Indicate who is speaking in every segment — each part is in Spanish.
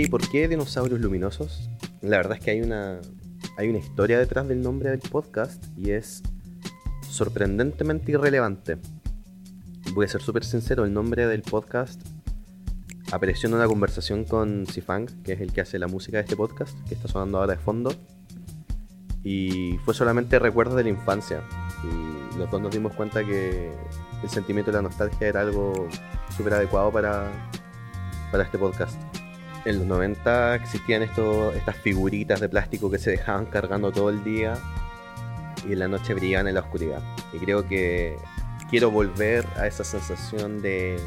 Speaker 1: ¿y por qué dinosaurios luminosos? La verdad es que hay una, hay una historia detrás del nombre del podcast y es sorprendentemente irrelevante. Voy a ser súper sincero, el nombre del podcast apareció en una conversación con Sifang, que es el que hace la música de este podcast, que está sonando ahora de fondo. Y fue solamente recuerdos de la infancia. Y los dos nos dimos cuenta que el sentimiento de la nostalgia era algo súper adecuado para, para este podcast. En los 90 existían estas figuritas de plástico que se dejaban cargando todo el día y en la noche brillaban en la oscuridad. Y creo que quiero volver a esa sensación de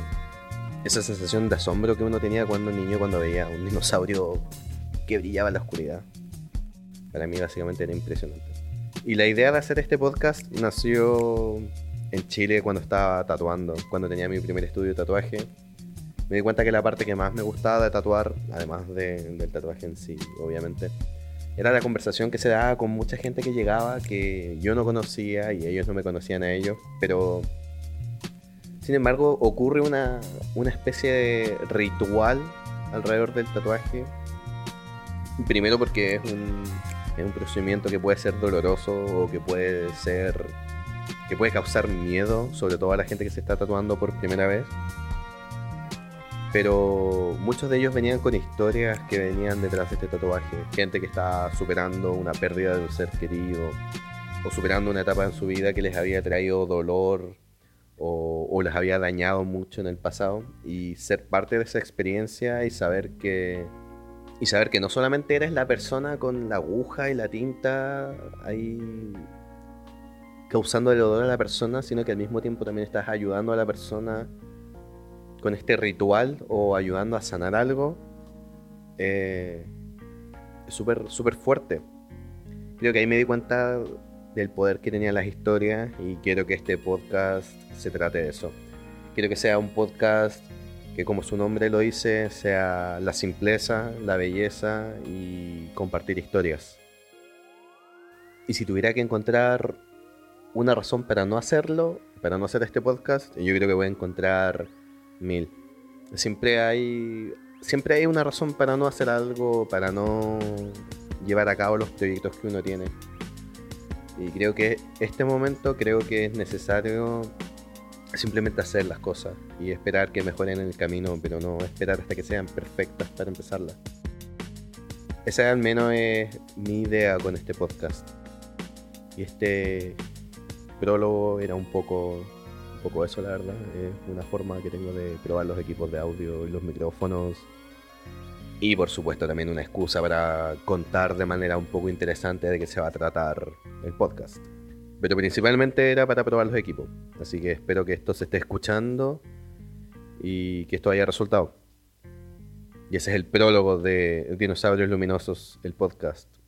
Speaker 1: esa sensación de asombro que uno tenía cuando niño cuando veía un dinosaurio que brillaba en la oscuridad. Para mí básicamente era impresionante. Y la idea de hacer este podcast nació en Chile cuando estaba tatuando, cuando tenía mi primer estudio de tatuaje. Me di cuenta que la parte que más me gustaba de tatuar, además del tatuaje en sí, obviamente, era la conversación que se daba con mucha gente que llegaba que yo no conocía y ellos no me conocían a ellos, pero sin embargo ocurre una, una especie de ritual alrededor del tatuaje. Primero porque es un, es un procedimiento que puede ser doloroso o que puede ser que puede causar miedo, sobre todo a la gente que se está tatuando por primera vez pero muchos de ellos venían con historias que venían detrás de este tatuaje. Gente que estaba superando una pérdida de un ser querido o superando una etapa en su vida que les había traído dolor o, les había dañado mucho en el pasado y ser parte de esa experiencia y saber que y saber que no solamente eres la persona con la aguja y la tinta ahí causando el dolor a la persona, sino que al mismo tiempo también estás ayudando a la persona con este ritual o ayudando a sanar algo eh, es súper súper fuerte. Creo que ahí me di cuenta del poder que tenían las historias y quiero que este podcast se trate de eso. Quiero que sea un podcast que como su nombre lo dice, sea la simpleza, la belleza y compartir historias. Y si tuviera que encontrar una razón para no hacerlo, para no hacer este podcast, yo creo que voy a encontrar Mil. Siempre hay, siempre hay una razón para no hacer algo, para no llevar a cabo los proyectos que uno tiene. Y creo que este momento creo que es necesario simplemente hacer las cosas y esperar que mejoren en el camino, pero no esperar hasta que sean perfectas para empezarlas. Esa al menos es mi idea con este podcast. Y este prólogo era un poco poco eso, la verdad. Es una forma que tengo de probar los equipos de audio y los micrófonos. Y por supuesto también una excusa para contar de manera un poco interesante de qué se va a tratar el podcast. Pero principalmente era para probar los equipos. Así que espero que esto se esté escuchando y que esto haya resultado. Y ese es el prólogo de Dinosaurios Luminosos, el podcast.